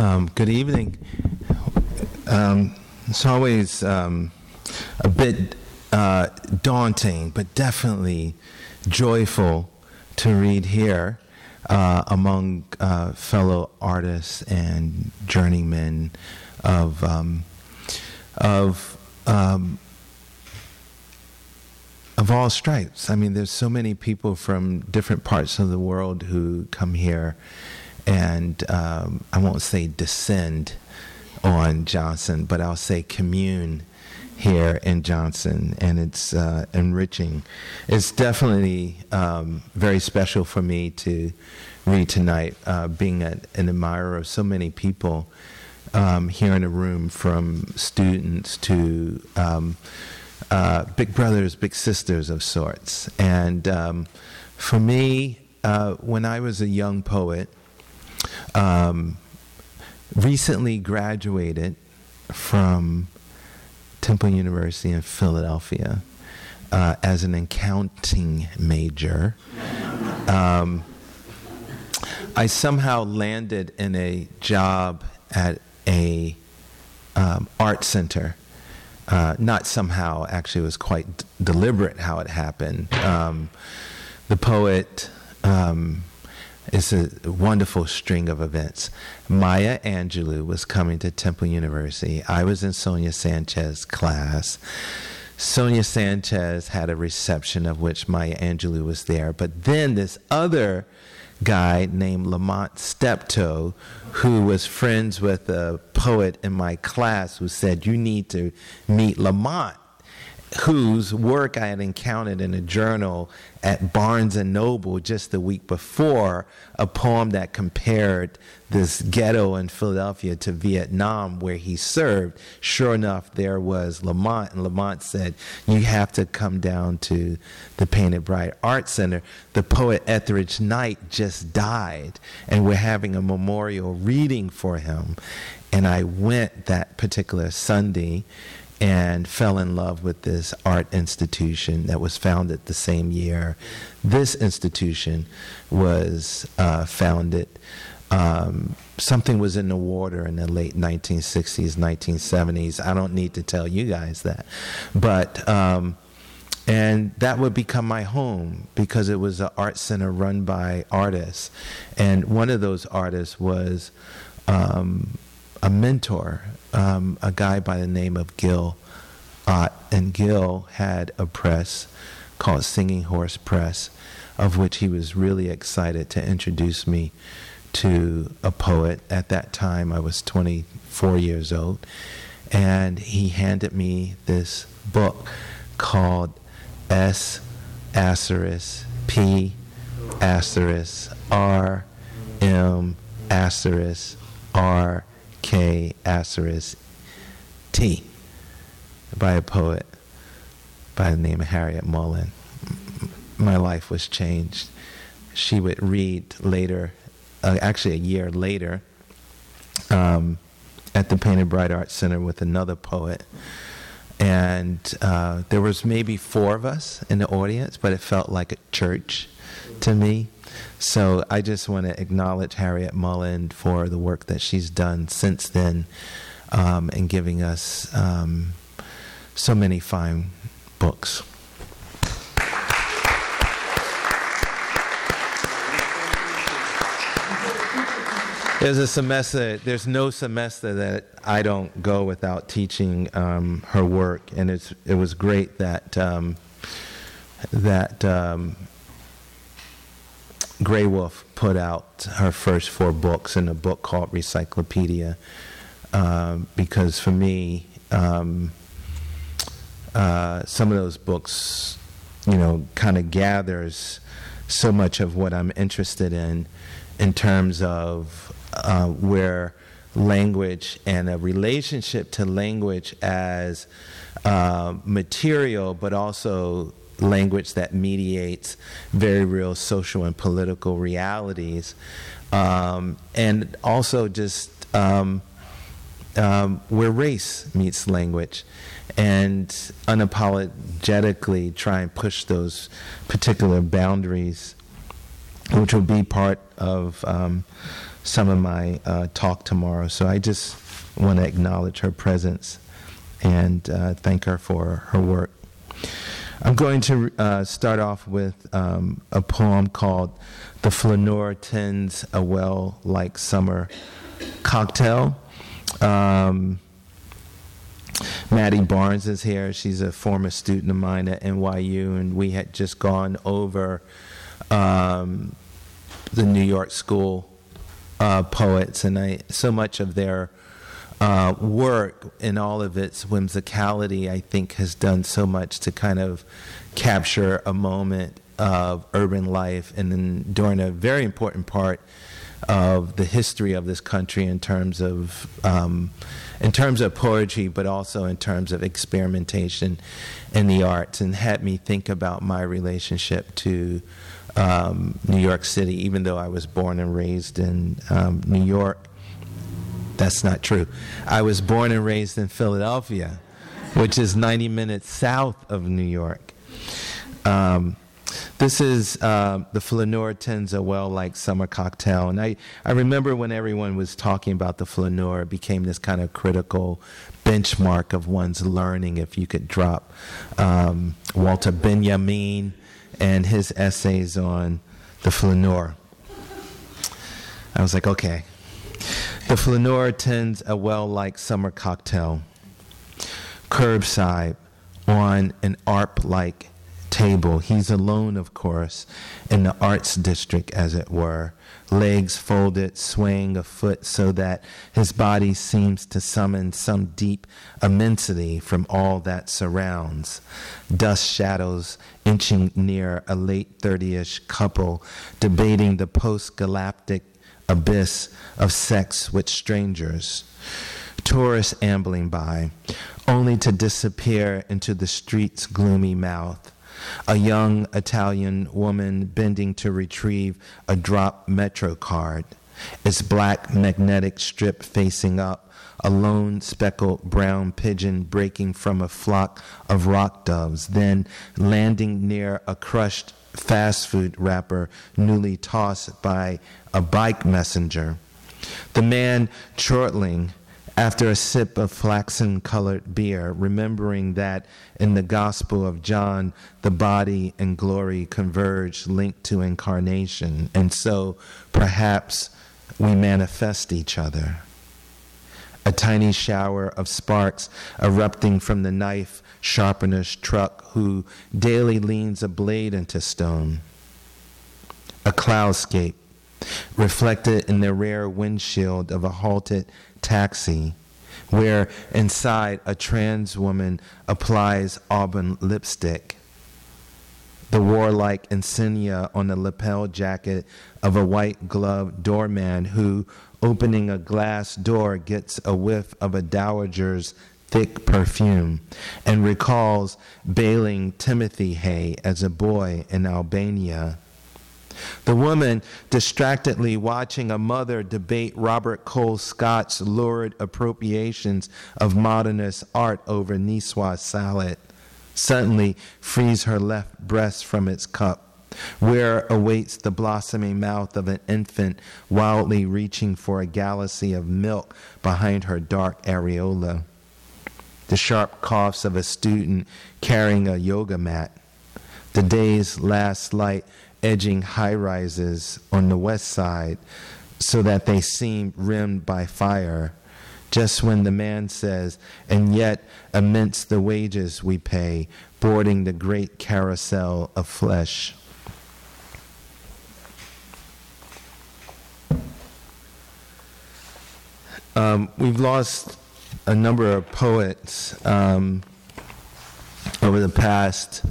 Um, good evening. Um, it's always um, a bit uh, daunting, but definitely joyful to read here uh, among uh, fellow artists and journeymen of um, of um, of all stripes. I mean, there's so many people from different parts of the world who come here and um, I won't say descend on Johnson, but I'll say commune here in Johnson, and it's uh, enriching. It's definitely um, very special for me to read tonight, uh, being a, an admirer of so many people um, here in the room, from students to um, uh, big brothers, big sisters of sorts. And um, for me, uh, when I was a young poet, um, recently graduated from Temple University in Philadelphia uh, as an accounting major. Um, I somehow landed in a job at a um, art center. Uh, not somehow, actually, it was quite d- deliberate how it happened. Um, the poet um, it's a wonderful string of events. Maya Angelou was coming to Temple University. I was in Sonia Sanchez's class. Sonia Sanchez had a reception of which Maya Angelou was there. But then this other guy named Lamont Steptoe, who was friends with a poet in my class, who said, You need to meet Lamont whose work I had encountered in a journal at Barnes and Noble just the week before, a poem that compared this ghetto in Philadelphia to Vietnam where he served. Sure enough, there was Lamont, and Lamont said, You have to come down to the Painted Bride Art Center. The poet Etheridge Knight just died, and we're having a memorial reading for him. And I went that particular Sunday and fell in love with this art institution that was founded the same year. This institution was uh, founded. Um, something was in the water in the late 1960s, 1970s. I don't need to tell you guys that. But, um, and that would become my home because it was an art center run by artists. And one of those artists was um, mentor um, a guy by the name of Gil Ott, and Gil had a press called Singing Horse Press, of which he was really excited to introduce me to a poet. At that time, I was 24 years old, and he handed me this book called S asterisk P asterisk R M asterisk R K asterisk T by a poet by the name of Harryette Mullen. My life was changed. She would read later, uh, actually a year later, um, at the Painted Bride Art Center with another poet. And uh, there was maybe four of us in the audience, but it felt like a church to me. So I just want to acknowledge Harryette Mullen for the work that she's done since then um, and giving us um, so many fine books. There's a semester, there's no semester that I don't go without teaching um, her work, and it's, it was great that, um, that um, Graywolf put out her first four books in a book called Recyclopedia, uh, because for me, um, uh, some of those books, you know, kind of gathers so much of what I'm interested in, in terms of uh, where language and a relationship to language as uh, material, but also language that mediates very real social and political realities, um, and also just um, um, where race meets language, and unapologetically try and push those particular boundaries, which will be part of um, some of my uh, talk tomorrow. So I just want to acknowledge her presence and uh, thank her for her work. I'm going to uh, start off with um, a poem called The Flaneur Tends a Well Like Summer Cocktail. Um, Maddie Barnes is here. She's a former student of mine at NYU, and we had just gone over um, the New York School uh, poets, and I so much of their uh, work in all of its whimsicality, I think, has done so much to kind of capture a moment of urban life, and then during a very important part of the history of this country in terms of um, in terms of poetry, but also in terms of experimentation in the arts, and had me think about my relationship to um, New York City, even though I was born and raised in um, New York. That's not true. I was born and raised in Philadelphia, which is 90 minutes south of New York. Um, this is uh, the Flaneur tends a well like summer cocktail. And I, I remember when everyone was talking about the Flaneur, it became this kind of critical benchmark of one's learning if you could drop um, Walter Benjamin and his essays on the Flaneur. I was like, okay. The Flaneur tends a well like summer cocktail, curbside on an ARP like table. He's alone, of course, in the arts district, as it were, legs folded, swaying a foot so that his body seems to summon some deep immensity from all that surrounds. Dust shadows inching near a late 30 ish couple debating the post galactic abyss of sex with strangers. Tourists ambling by, only to disappear into the street's gloomy mouth a young Italian woman bending to retrieve a dropped Metro card, its black magnetic strip facing up, a lone speckled brown pigeon breaking from a flock of rock doves, then landing near a crushed fast food wrapper newly tossed by a bike messenger. The man chortling after a sip of flaxen colored beer, remembering that in the Gospel of John, the body and glory converge linked to incarnation, and so perhaps we manifest each other. A tiny shower of sparks erupting from the knife sharpener's truck who daily leans a blade into stone. A cloudscape reflected in the rare windshield of a halted taxi, where inside a trans woman applies auburn lipstick. The warlike insignia on the lapel jacket of a white gloved doorman who, opening a glass door, gets a whiff of a dowager's thick perfume and recalls baling Timothy hay as a boy in Albania. The woman distractedly watching a mother debate Robert Colescott's lurid appropriations of modernist art over Niçoise salad suddenly frees her left breast from its cup where awaits the blossoming mouth of an infant wildly reaching for a galaxy of milk behind her dark areola. The sharp coughs of a student carrying a yoga mat. The day's last light edging high rises on the west side so that they seem rimmed by fire. Just when the man says, and yet amidst the wages we pay, boarding the great carousel of flesh. Um, we've lost a number of poets um, over the past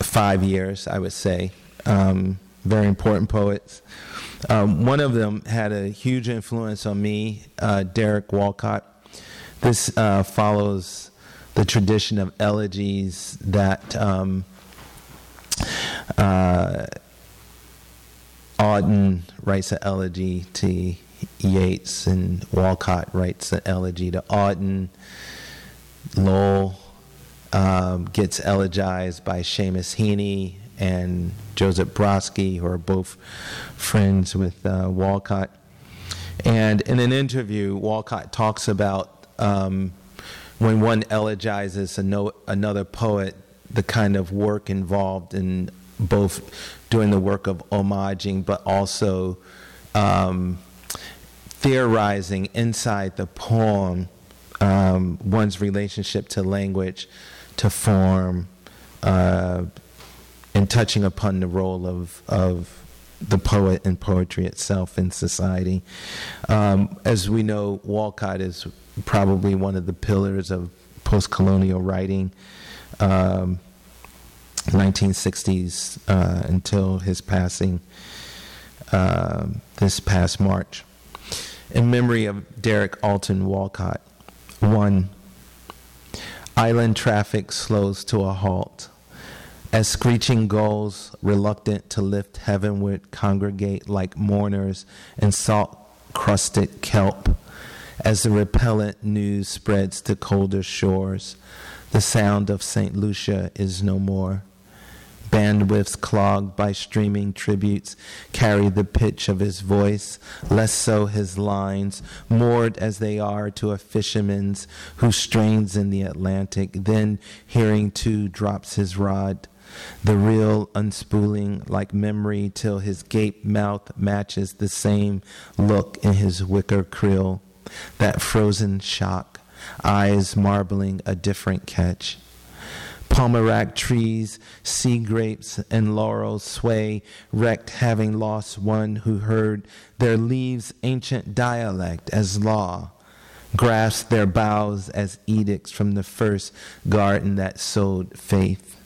five years, I would say. Um, very important poets. Um, one of them had a huge influence on me, uh, Derek Walcott. This uh, follows the tradition of elegies that um, uh, Auden writes an elegy to Yeats, and Walcott writes an elegy to Auden. Lowell um, gets elegized by Seamus Heaney and Joseph Brodsky, who are both friends with uh, Walcott. And in an interview, Walcott talks about um, when one elegizes no, another poet, the kind of work involved in both doing the work of homaging, but also um, theorizing inside the poem um, one's relationship to language, to form, uh, and touching upon the role of, of the poet and poetry itself in society. Um, as we know, Walcott is probably one of the pillars of post colonial writing. Um, 1960s uh, until his passing uh, this past March. In memory of Derek Alton Walcott, 1. Island traffic slows to a halt. As screeching gulls, reluctant to lift heavenward, congregate like mourners in salt crusted kelp. As the repellent news spreads to colder shores, the sound of St. Lucia is no more. Bandwidths clogged by streaming tributes carry the pitch of his voice, less so his lines, moored as they are to a fisherman's who strains in the Atlantic, then, hearing too, drops his rod. The reel unspooling like memory till his gape mouth matches the same look in his wicker krill. That frozen shock, eyes marbling a different catch. Pomerac trees, sea grapes, and laurels sway, wrecked having lost one who heard their leaves' ancient dialect as law, grasped their boughs as edicts from the first garden that sowed faith.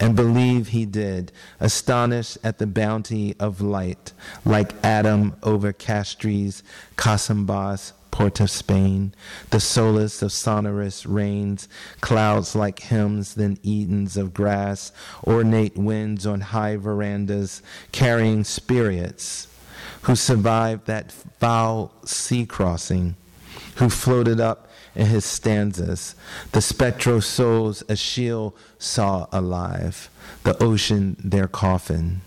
And believe he did, astonished at the bounty of light, like Adam over Castries, Casambas, port of Spain, the solace of sonorous rains, clouds like hymns, then Edens of grass, ornate winds on high verandas, carrying spirits who survived that foul sea crossing, who floated up in his stanzas, the spectral souls Achille saw alive, the ocean their coffin.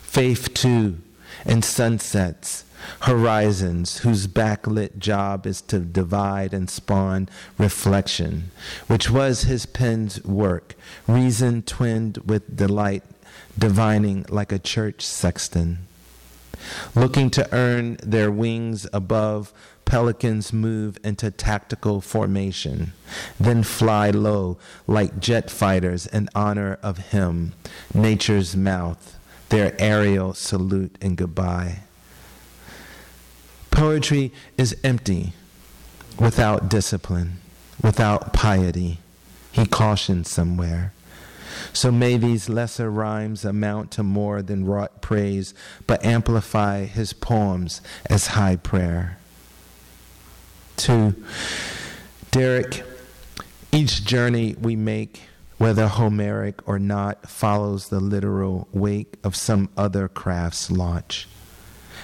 Faith too, in sunsets, horizons whose backlit job is to divide and spawn reflection, which was his pen's work, reason twinned with delight, divining like a church sexton. Looking to earn their wings above, pelicans move into tactical formation, then fly low like jet fighters in honor of him, nature's mouth, their aerial salute and goodbye. Poetry is empty without discipline, without piety. He cautions somewhere. So may these lesser rhymes amount to more than wrought praise, but amplify his poems as high prayer. Two, Derek, each journey we make, whether Homeric or not, follows the literal wake of some other craft's launch.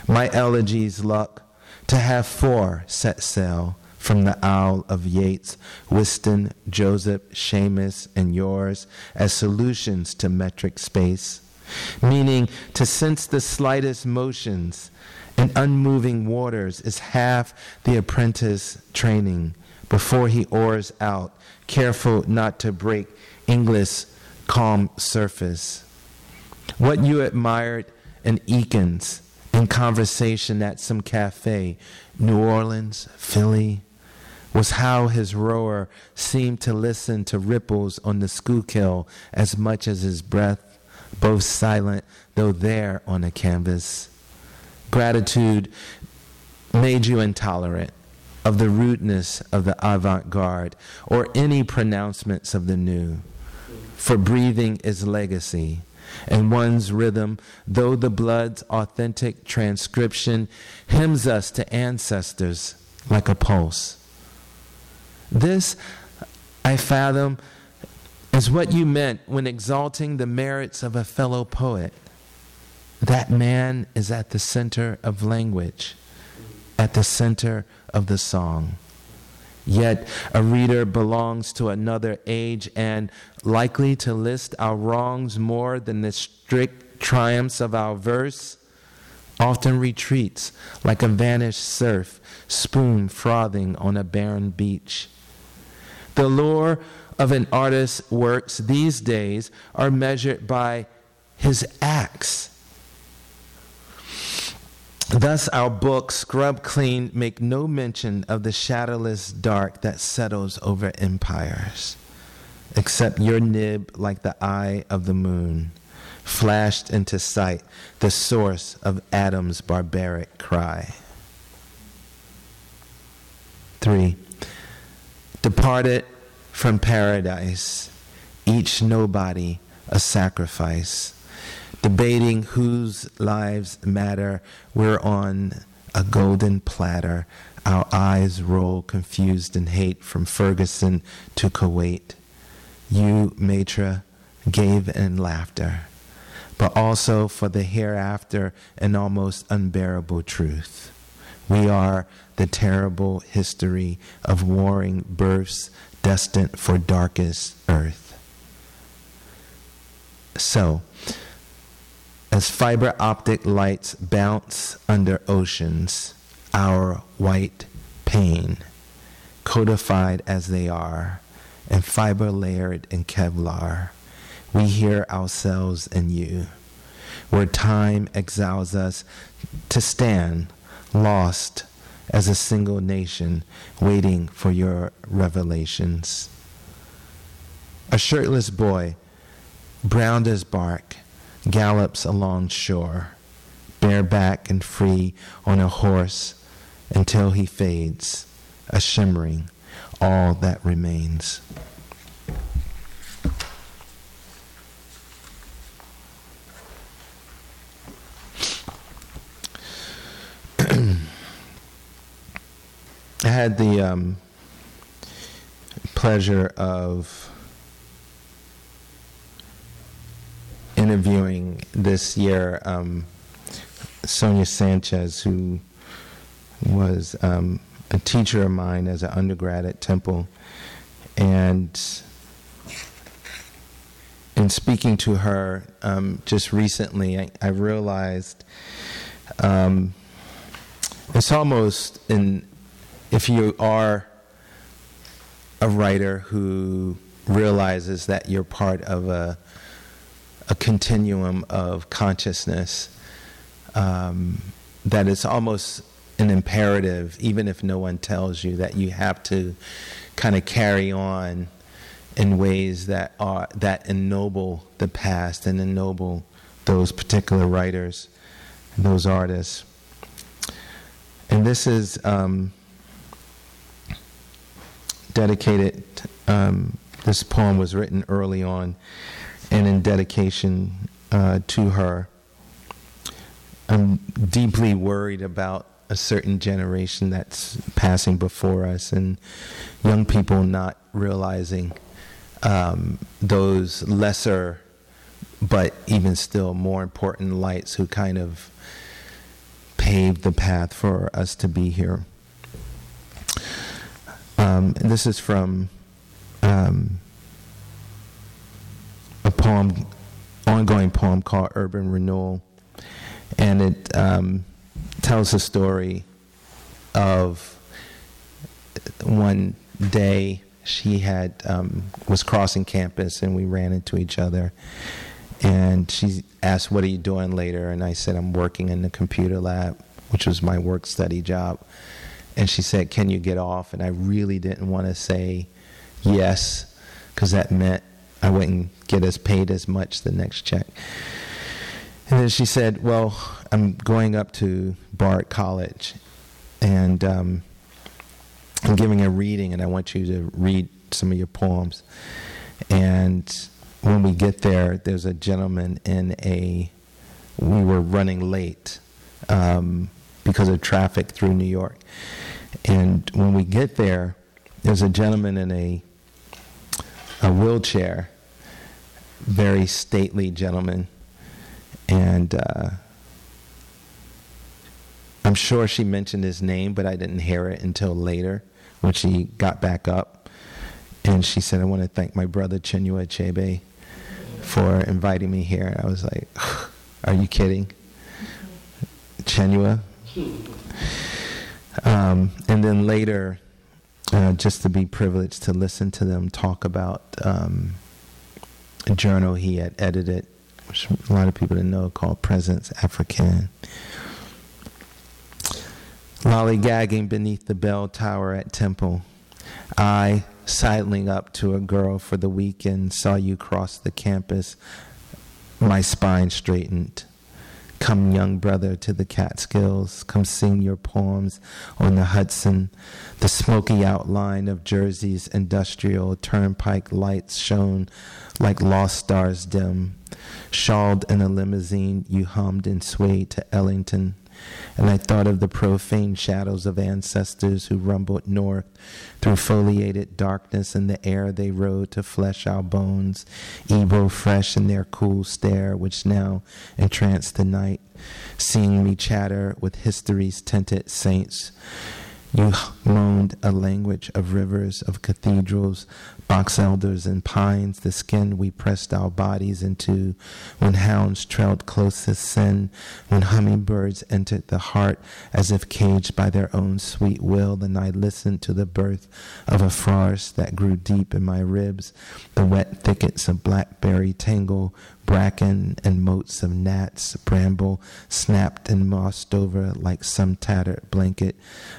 My elegies luck to have four set sail from the Isle of Yeats, Wystan, Joseph, Seamus, and yours as solutions to metric space, meaning to sense the slightest motions in unmoving waters is half the apprentice training before he oars out, careful not to break English calm surface. What you admired in Eakins in conversation at some cafe, New Orleans, Philly, was how his rower seemed to listen to ripples on the Schuylkill as much as his breath, both silent though there on the canvas. Gratitude made you intolerant of the rudeness of the avant garde or any pronouncements of the new. For breathing is legacy and one's rhythm, though the blood's authentic transcription hymns us to ancestors like a pulse. This, I fathom, is what you meant when exalting the merits of a fellow poet. That man is at the center of language, at the center of the song. Yet a reader belongs to another age and likely to list our wrongs more than the strict triumphs of our verse, often retreats like a vanished surf, spoon frothing on a barren beach. The lure of an artist's works these days are measured by his acts Thus, our books, Scrub Clean, make no mention of the shadowless dark that settles over empires, except your nib, like the eye of the moon, flashed into sight, the source of Adam's barbaric cry. Three, departed from paradise, each nobody a sacrifice debating whose lives matter. We're on a golden platter. Our eyes roll confused in hate from Ferguson to Kuwait. You, Maitre, gave in laughter, but also for the hereafter an almost unbearable truth. We are the terrible history of warring births destined for darkest earth. So, as fiber optic lights bounce under oceans, our white pain, codified as they are, and fiber layered in Kevlar, we hear ourselves in you, where time exiles us to stand lost as a single nation, waiting for your revelations. A shirtless boy, brown as bark, gallops along shore, bareback and free on a horse until he fades, a shimmering, all that remains. I had the um, pleasure of interviewing this year um, Sonia Sanchez, who was um, a teacher of mine as an undergrad at Temple. And in speaking to her um, just recently, I, I realized um, it's almost in, if you are a writer who realizes that you're part of a a continuum of consciousness um, that is almost an imperative, even if no one tells you, that you have to kind of carry on in ways that are that ennoble the past and ennoble those particular writers, those artists. And this is um, dedicated. Um, this poem was written early on and in dedication uh, to her. I'm deeply worried about a certain generation that's passing before us and young people not realizing um, those lesser but even still more important lights who kind of paved the path for us to be here. Um, this is from um, poem, ongoing poem called Urban Renewal, and it um, tells the story of one day she had um, was crossing campus and we ran into each other. And she asked what are you doing later? And i said i'm working in the computer lab which was my work study job. And she said can you get off? And i really didn't want to say yes because that meant I wouldn't get as paid as much the next check. And then she said, Well, I'm going up to Bard College and um, I'm giving a reading, and I want you to read some of your poems. And when we get there, there's a gentleman in a, we were running late um, because of traffic through New York. And when we get there, there's a gentleman in a a wheelchair, very stately gentleman, and uh, I'm sure she mentioned his name, but I didn't hear it until later when she got back up. And she said, I want to thank my brother Chinua Achebe for inviting me here. I was like, are you kidding? Chinua? Um, and then later, uh, just to be privileged to listen to them talk about um, a journal he had edited, which a lot of people didn't know, called Presence Africaine. Lollygagging beneath the bell tower at Temple, I, sidling up to a girl for the weekend, saw you cross the campus. My spine straightened. Come, young brother, to the Catskills. Come sing your poems on the Hudson. The smoky outline of Jersey's industrial turnpike lights shone like lost stars dim. Shawled in a limousine, you hummed and swayed to Ellington and I thought of the profane shadows of ancestors who rumbled north through foliated darkness in the air they rode to flesh our bones, Ebo fresh in their cool stare, which now entranced the night, seeing me chatter with history's tinted saints. You moaned a language of rivers, of cathedrals, box elders and pines, the skin we pressed our bodies into, when hounds trailed close closest sin, when hummingbirds entered the heart as if caged by their own sweet will, and I listened to the birth of a forest that grew deep in my ribs, the wet thickets of blackberry tangle bracken and motes of gnats, bramble snapped and mossed over like some tattered blanket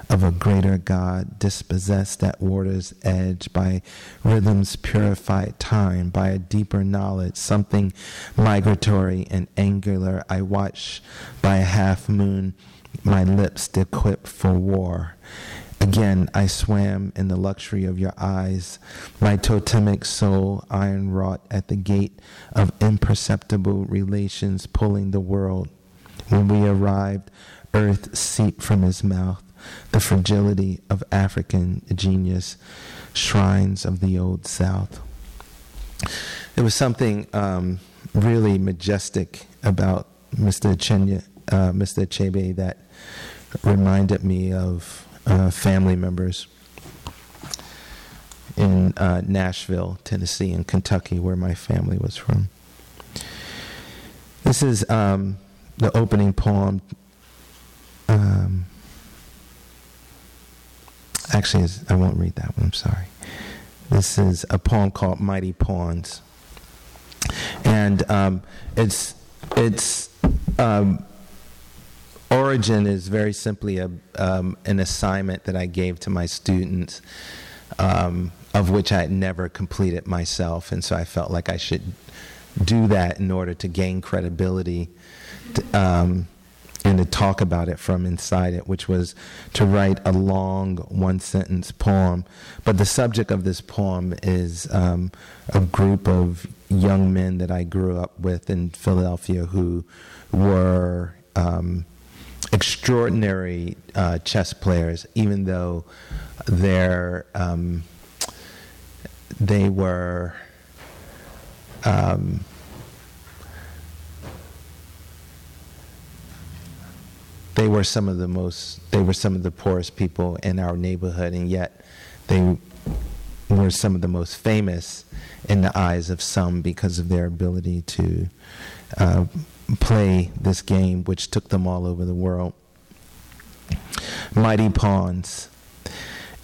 of a greater God dispossessed at water's edge by rhythms purified time, by a deeper knowledge, something migratory and angular. I watch by a half moon, my lips equipped for war. Again, I swam in the luxury of your eyes, my totemic soul iron wrought at the gate of imperceptible relations pulling the world. When we arrived, earth seeped from his mouth, the fragility of African genius, shrines of the old South. There was something um, really majestic about Mr. Chenya, uh, Mr. Chebe that reminded me of uh, family members in uh, Nashville, Tennessee, and Kentucky, where my family was from. This is um, the opening poem. Um, actually, I won't read that one, I'm sorry. This is a poem called Mighty Pawns. And um, it's, it's um, Origin is very simply a, um, an assignment that I gave to my students, um, of which I had never completed myself, and so I felt like I should do that in order to gain credibility to, um, and to talk about it from inside it, which was to write a long one sentence poem. But the subject of this poem is um, a group of young men that I grew up with in Philadelphia who were um, extraordinary uh, chess players, even though they're um, they were um, they were some of the most they were some of the poorest people in our neighborhood, and yet they were some of the most famous in the eyes of some because of their ability to uh, play this game, which took them all over the world. Mighty Pawns.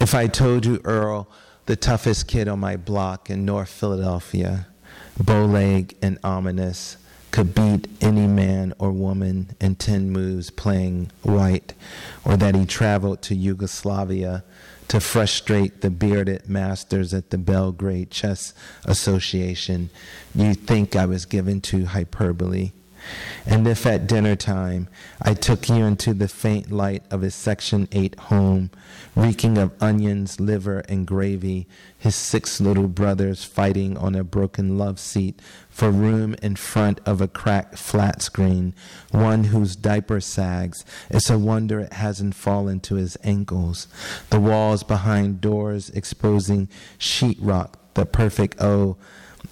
If I told you Earl, the toughest kid on my block in North Philadelphia, bowleg and ominous, could beat any man or woman in 10 moves playing white, or that he traveled to Yugoslavia to frustrate the bearded masters at the Belgrade Chess Association, you'd think I was given to hyperbole. And if at dinner time I took you into the faint light of his Section 8 home, reeking of onions, liver, and gravy, his six little brothers fighting on a broken love seat for room in front of a cracked flat screen, one whose diaper sags. It's a wonder it hasn't fallen to his ankles. The walls behind doors exposing sheetrock, the perfect O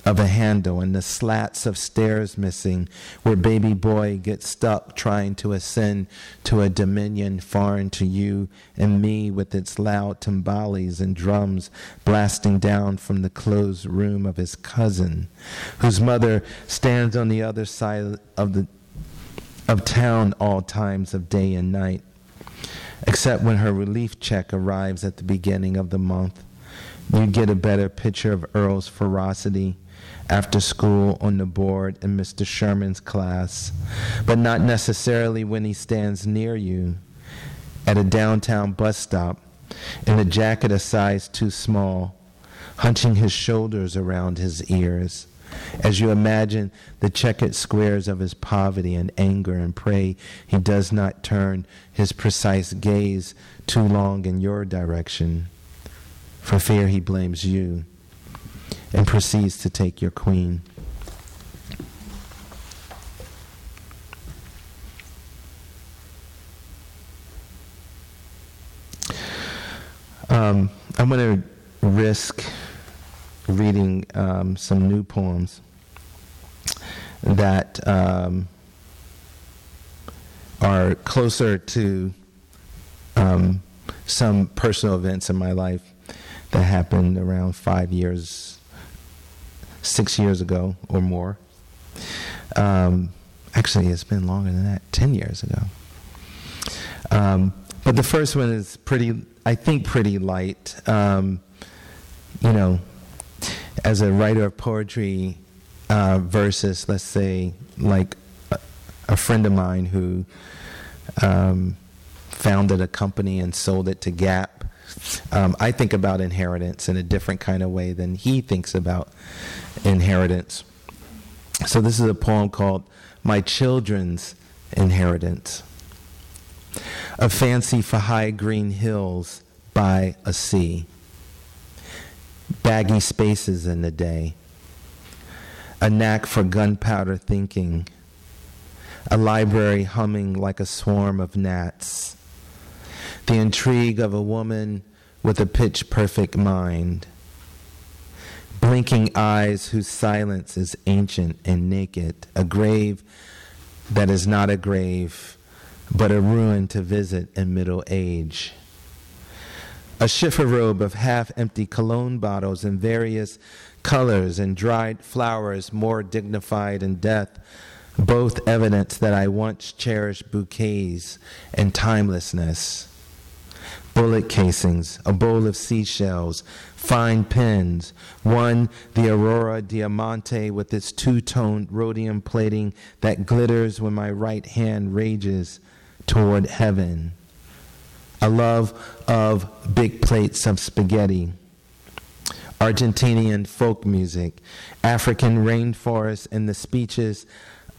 of a handle and the slats of stairs missing where baby boy gets stuck trying to ascend to a dominion foreign to you and me with its loud timbales and drums blasting down from the closed room of his cousin whose mother stands on the other side of the of town all times of day and night except when her relief check arrives at the beginning of the month. You get a better picture of Earl's ferocity after school on the board in Mr. Sherman's class, but not necessarily when he stands near you at a downtown bus stop in a jacket a size too small, hunching his shoulders around his ears. As you imagine the checkered squares of his poverty and anger and pray he does not turn his precise gaze too long in your direction for fear he blames you and proceeds to take your queen. Um, I'm going to risk reading um, some new poems that um, are closer to um, some personal events in my life that happened around five years, six years ago or more. Um, actually, it's been longer than that, 10 years ago. Um, but the first one is pretty, I think, pretty light. Um, you know, as a writer of poetry uh, versus, let's say, like a, a friend of mine who um, founded a company and sold it to Gap um, I think about inheritance in a different kind of way than he thinks about inheritance. So this is a poem called My Children's Inheritance. A fancy for high green hills by a sea. Baggy spaces in the day. A knack for gunpowder thinking. A library humming like a swarm of gnats the intrigue of a woman with a pitch perfect mind, blinking eyes whose silence is ancient and naked, a grave that is not a grave, but a ruin to visit in middle age. A robe of half empty cologne bottles in various colors and dried flowers more dignified in death, both evidence that I once cherished bouquets and timelessness bullet casings, a bowl of seashells, fine pins, one, the Aurora Diamante with its two toned rhodium plating that glitters when my right hand rages toward heaven, a love of big plates of spaghetti. Argentinian folk music, African rainforests, and the speeches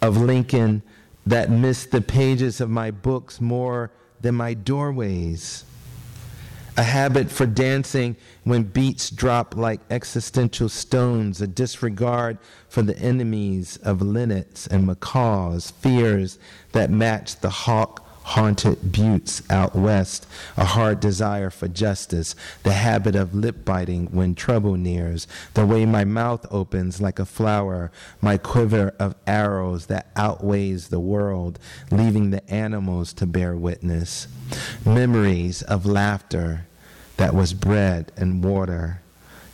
of Lincoln that missed the pages of my books more than my doorways a habit for dancing when beats drop like existential stones, a disregard for the enemies of linnets and macaws, fears that match the hawk haunted buttes out west, a hard desire for justice, the habit of lip biting when trouble nears, the way my mouth opens like a flower, my quiver of arrows that outweighs the world, leaving the animals to bear witness, memories of laughter that was bread and water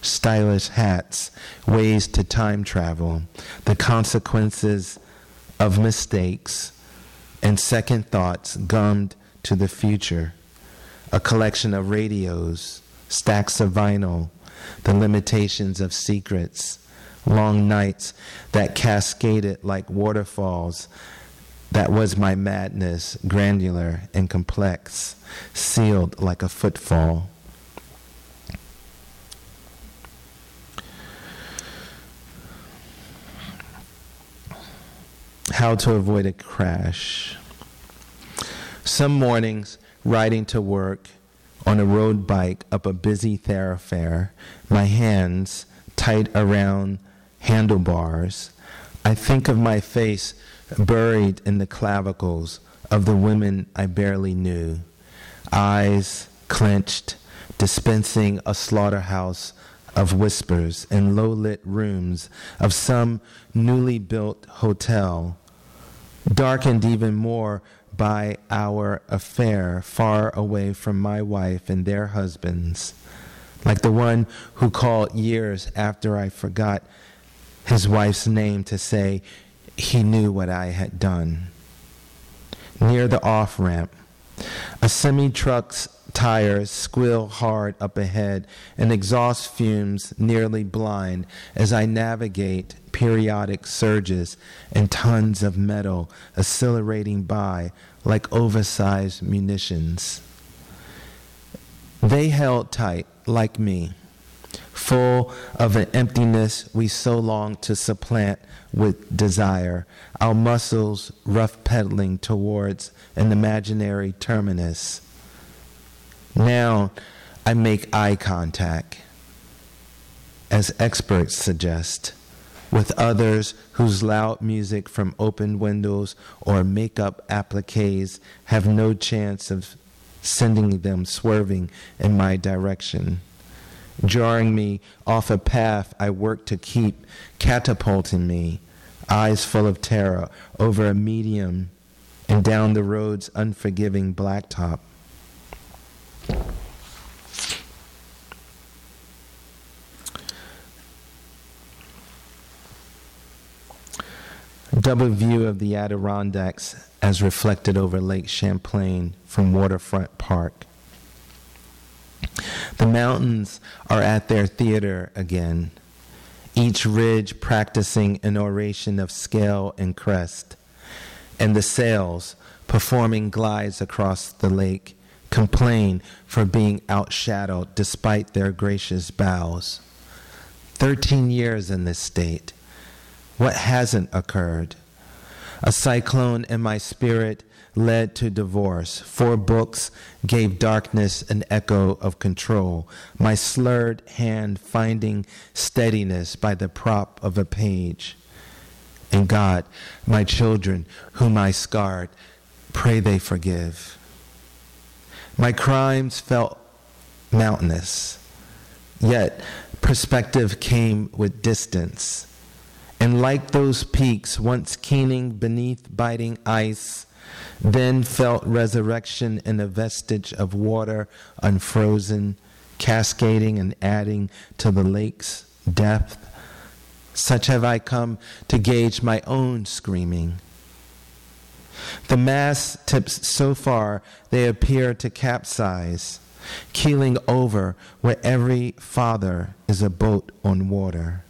stylish hats, ways to time travel, the consequences of mistakes, and second thoughts gummed to the future, a collection of radios, stacks of vinyl, the limitations of secrets, long nights that cascaded like waterfalls. That was my madness, granular and complex, sealed like a footfall. How to avoid a crash. Some mornings, riding to work on a road bike up a busy thoroughfare, my hands tight around handlebars, I think of my face buried in the clavicles of the women I barely knew, eyes clenched, dispensing a slaughterhouse of whispers in low lit rooms of some newly built hotel, darkened even more by our affair far away from my wife and their husbands, like the one who called years after I forgot his wife's name to say he knew what I had done. Near the off ramp, a semi truck's tires squeal hard up ahead, and exhaust fumes nearly blind as I navigate periodic surges and tons of metal accelerating by like oversized munitions. They held tight, like me, full of an emptiness we so long to supplant with desire, our muscles rough pedaling towards an imaginary terminus. Now I make eye contact, as experts suggest, with others whose loud music from open windows or makeup appliques have no chance of sending them swerving in my direction, jarring me off a path I work to keep, catapulting me, eyes full of terror, over a medium and down the road's unforgiving blacktop. Double view of the Adirondacks as reflected over Lake Champlain from Waterfront Park. The mountains are at their theater again, each ridge practicing an oration of scale and crest, and the sails performing glides across the lake complain for being outshadowed despite their gracious bows. Thirteen years in this state. What hasn't occurred? A cyclone in my spirit led to divorce. Four books gave darkness an echo of control. My slurred hand finding steadiness by the prop of a page. And God, my children, whom I scarred, pray they forgive. My crimes felt mountainous, yet perspective came with distance. And like those peaks once keening beneath biting ice, then felt resurrection in a vestige of water unfrozen, cascading and adding to the lake's depth. Such have I come to gauge my own screaming the mast tips so far they appear to capsize, keeling over where every father is a boat on water.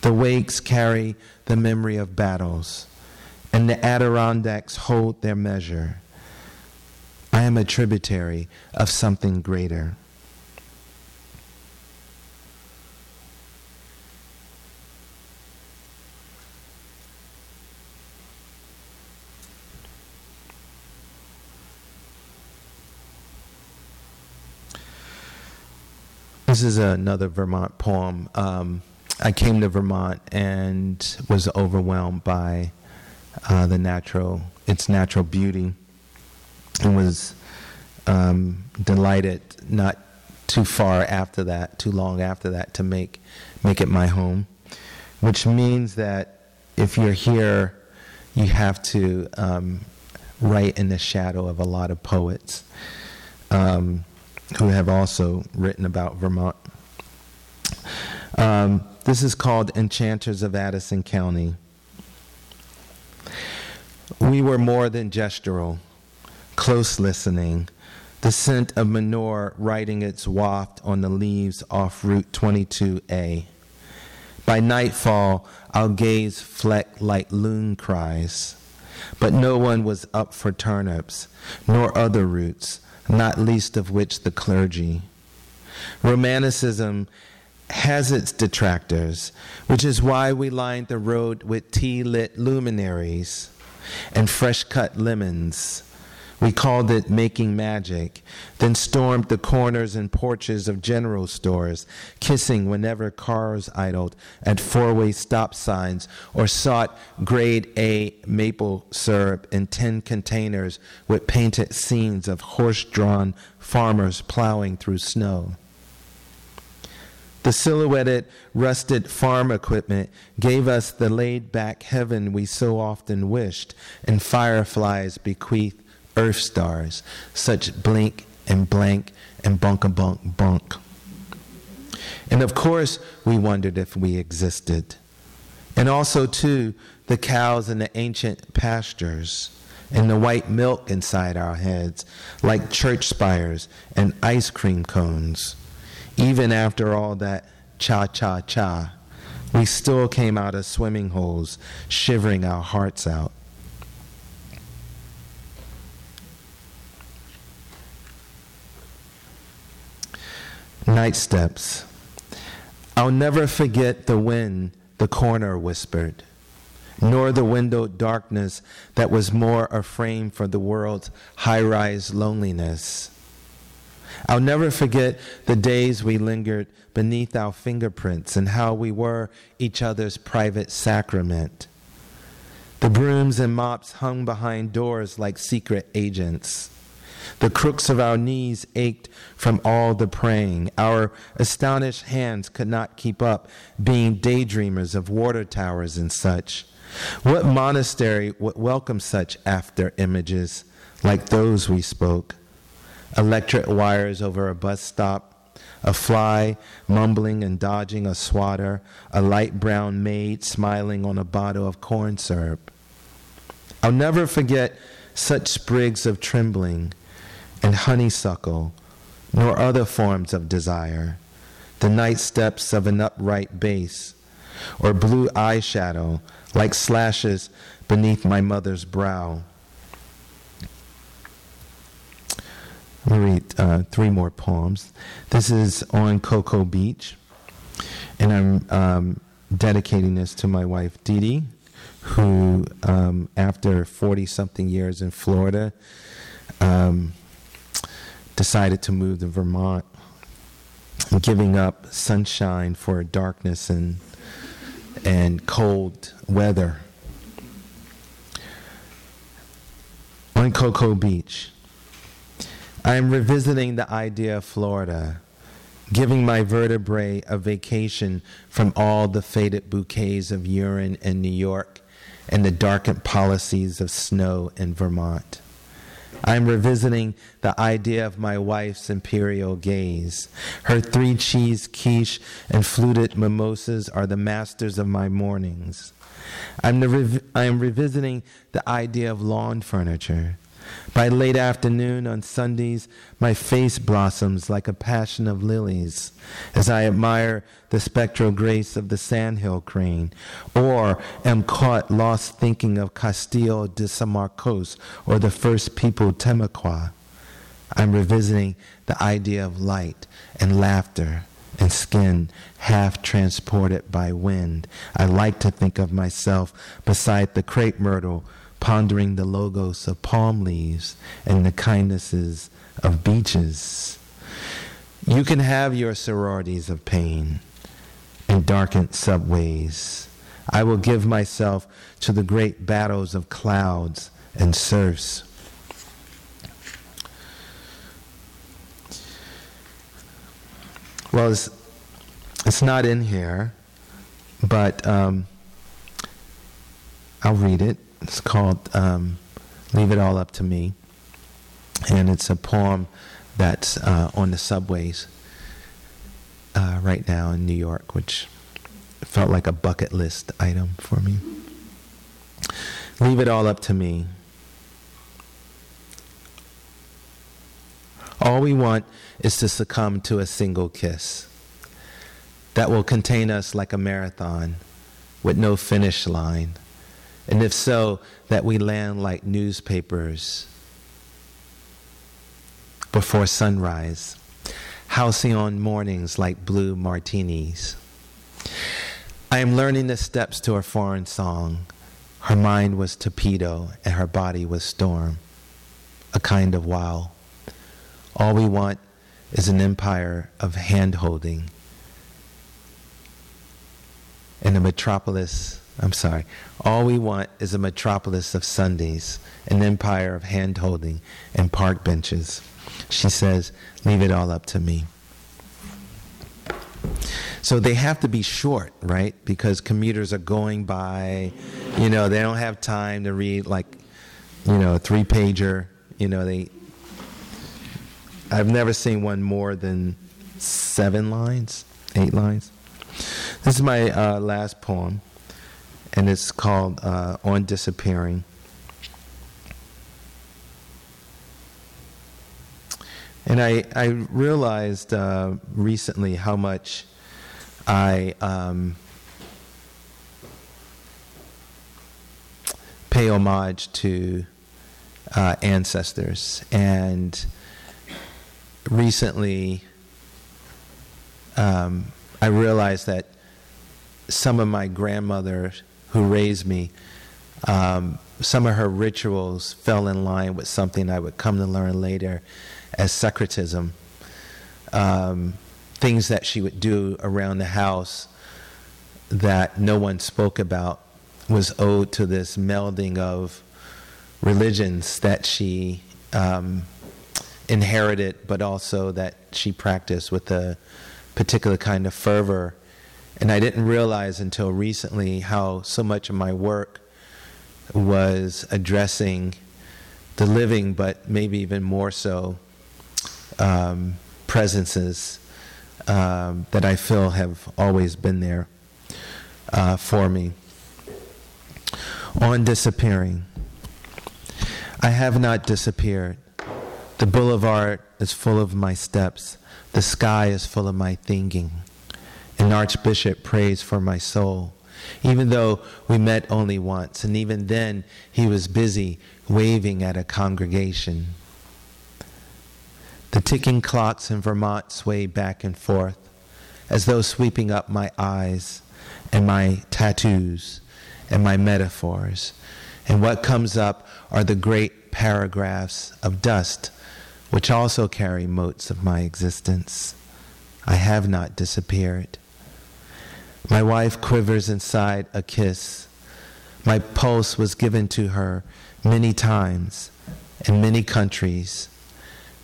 The wakes carry the memory of battles, and the Adirondacks hold their measure. I am a tributary of something greater. This is another Vermont poem. Um, I came to Vermont and was overwhelmed by uh, the natural, its natural beauty, and was um, delighted not too far after that, too long after that, to make make it my home. Which means that if you're here, you have to um, write in the shadow of a lot of poets. Um, who have also written about Vermont. Um, this is called Enchanters of Addison County. We were more than gestural, close listening, the scent of manure riding its waft on the leaves off Route 22A. By nightfall, our gaze flecked like loon cries, but no one was up for turnips, nor other roots, not least of which the clergy. Romanticism has its detractors, which is why we lined the road with tea lit luminaries and fresh cut lemons we called it making magic, then stormed the corners and porches of general stores, kissing whenever cars idled at four way stop signs, or sought grade A maple syrup in tin containers with painted scenes of horse drawn farmers plowing through snow. The silhouetted, rusted farm equipment gave us the laid back heaven we so often wished, and fireflies bequeath earth stars, such blink and blank and bunk a bunk bunk. And of course, we wondered if we existed. And also, too, the cows in the ancient pastures and the white milk inside our heads, like church spires and ice cream cones. Even after all that cha cha cha, we still came out of swimming holes, shivering our hearts out. Night steps. I'll never forget the wind the corner whispered, nor the window darkness that was more a frame for the world's high rise loneliness. I'll never forget the days we lingered beneath our fingerprints and how we were each other's private sacrament. The brooms and mops hung behind doors like secret agents. The crooks of our knees ached from all the praying. Our astonished hands could not keep up, being daydreamers of water towers and such. What monastery would welcome such after images like those we spoke? electric wires over a bus stop, a fly mumbling and dodging a swatter, a light brown maid smiling on a bottle of corn syrup. I'll never forget such sprigs of trembling and honeysuckle, nor other forms of desire, the night steps of an upright bass, or blue eyeshadow like slashes beneath my mother's brow. Let me read uh, three more poems. This is on Cocoa Beach, and I'm um, dedicating this to my wife Dee, who, um, after 40 something years in Florida, um, decided to move to Vermont, giving up sunshine for darkness and, and cold weather. On Cocoa Beach. I am revisiting the idea of Florida, giving my vertebrae a vacation from all the faded bouquets of urine in New York and the darkened policies of snow in Vermont. I am revisiting the idea of my wife's imperial gaze. Her three cheese quiche and fluted mimosas are the masters of my mornings. I'm, rev- I am revisiting the idea of lawn furniture by late afternoon on Sundays, my face blossoms like a passion of lilies as I admire the spectral grace of the sandhill crane, or am caught lost thinking of Castillo de San Marcos or the first people Timucua. I'm revisiting the idea of light and laughter and skin half transported by wind. I like to think of myself beside the crepe myrtle pondering the logos of palm leaves and the kindnesses of beaches. You can have your sororities of pain and darkened subways. I will give myself to the great battles of clouds and surfs. Well, it's, it's not in here, but um, I'll read it. It's called um, Leave It All Up to Me. And it's a poem that's uh, on the subways uh, right now in New York, which felt like a bucket list item for me. Leave it all up to me. All we want is to succumb to a single kiss that will contain us like a marathon with no finish line and if so, that we land like newspapers before sunrise, halcyon mornings like blue martinis. I am learning the steps to a foreign song. Her mind was torpedo and her body was storm, a kind of wow. All we want is an empire of hand holding and a metropolis I'm sorry. All we want is a metropolis of Sundays, an empire of hand holding and park benches. She says, Leave it all up to me. So they have to be short, right? Because commuters are going by, you know, they don't have time to read like, you know, a three pager. You know, they. I've never seen one more than seven lines, eight lines. This is my uh, last poem, and it's called uh, On Disappearing. And I, I realized uh, recently how much I um, pay homage to uh, ancestors. And recently, um, I realized that some of my grandmother who raised me, um, some of her rituals fell in line with something I would come to learn later as syncretism. Um, things that she would do around the house that no one spoke about was owed to this melding of religions that she um, inherited, but also that she practiced with a particular kind of fervor. And I didn't realize until recently how so much of my work was addressing the living, but maybe even more so um, presences um, that I feel have always been there uh, for me. On disappearing, I have not disappeared. The boulevard is full of my steps. The sky is full of my thinking. An archbishop prays for my soul, even though we met only once, and even then he was busy waving at a congregation. The ticking clocks in Vermont sway back and forth, as though sweeping up my eyes and my tattoos and my metaphors. And what comes up are the great paragraphs of dust, which also carry motes of my existence. I have not disappeared. My wife quivers inside a kiss. My pulse was given to her many times in many countries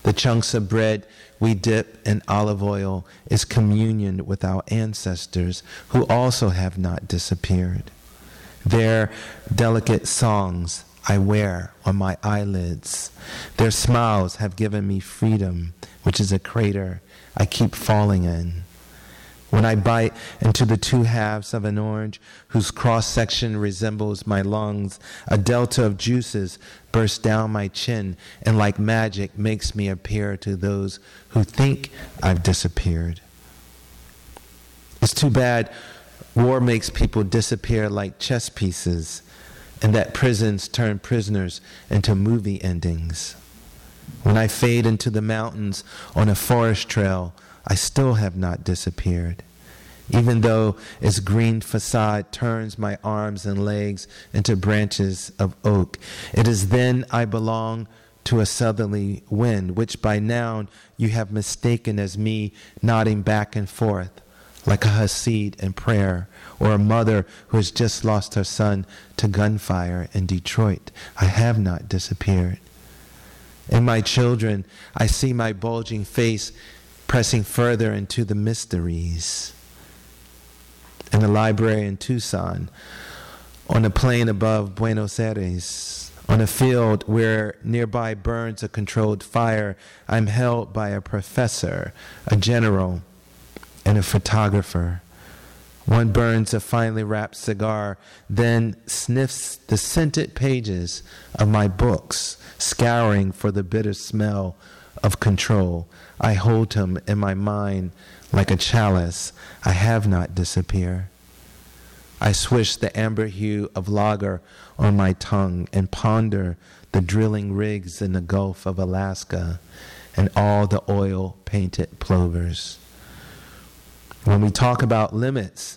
the chunks of bread we dip in olive oil is communion with our ancestors who also have not disappeared. Their delicate songs I wear on my eyelids. Their smiles have given me freedom, which is a crater I keep falling in. When I bite into the two halves of an orange whose cross section resembles my lungs, a delta of juices bursts down my chin and, like magic, makes me appear to those who think I've disappeared. It's too bad war makes people disappear like chess pieces and that prisons turn prisoners into movie endings. When I fade into the mountains on a forest trail, I still have not disappeared. Even though its green facade turns my arms and legs into branches of oak, it is then I belong to a southerly wind, which by now you have mistaken as me nodding back and forth like a Hasid in prayer, or a mother who has just lost her son to gunfire in Detroit. I have not disappeared. In my children, I see my bulging face pressing further into the mysteries. In the library in Tucson, on a plane above Buenos Aires, on a field where nearby burns a controlled fire, I'm held by a professor, a general, and a photographer. One burns a finely wrapped cigar, then sniffs the scented pages of my books, scouring for the bitter smell of control. I hold him in my mind like a chalice. I have not disappeared. I swish the amber hue of lager on my tongue and ponder the drilling rigs in the Gulf of Alaska and all the oil painted plovers. When we talk about limits,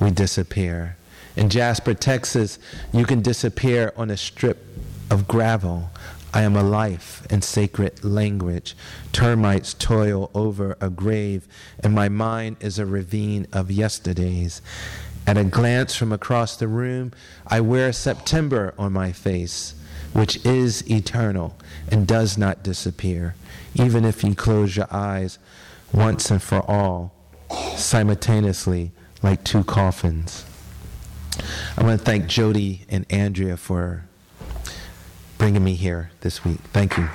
we disappear. In Jasper, Texas, you can disappear on a strip of gravel. I am a life in sacred language. Termites toil over a grave, and my mind is a ravine of yesterdays. At a glance from across the room, I wear September on my face, which is eternal and does not disappear, even if you close your eyes once and for all. simultaneously like two coffins. I want to thank Jody and Andrea for bringing me here this week. Thank you.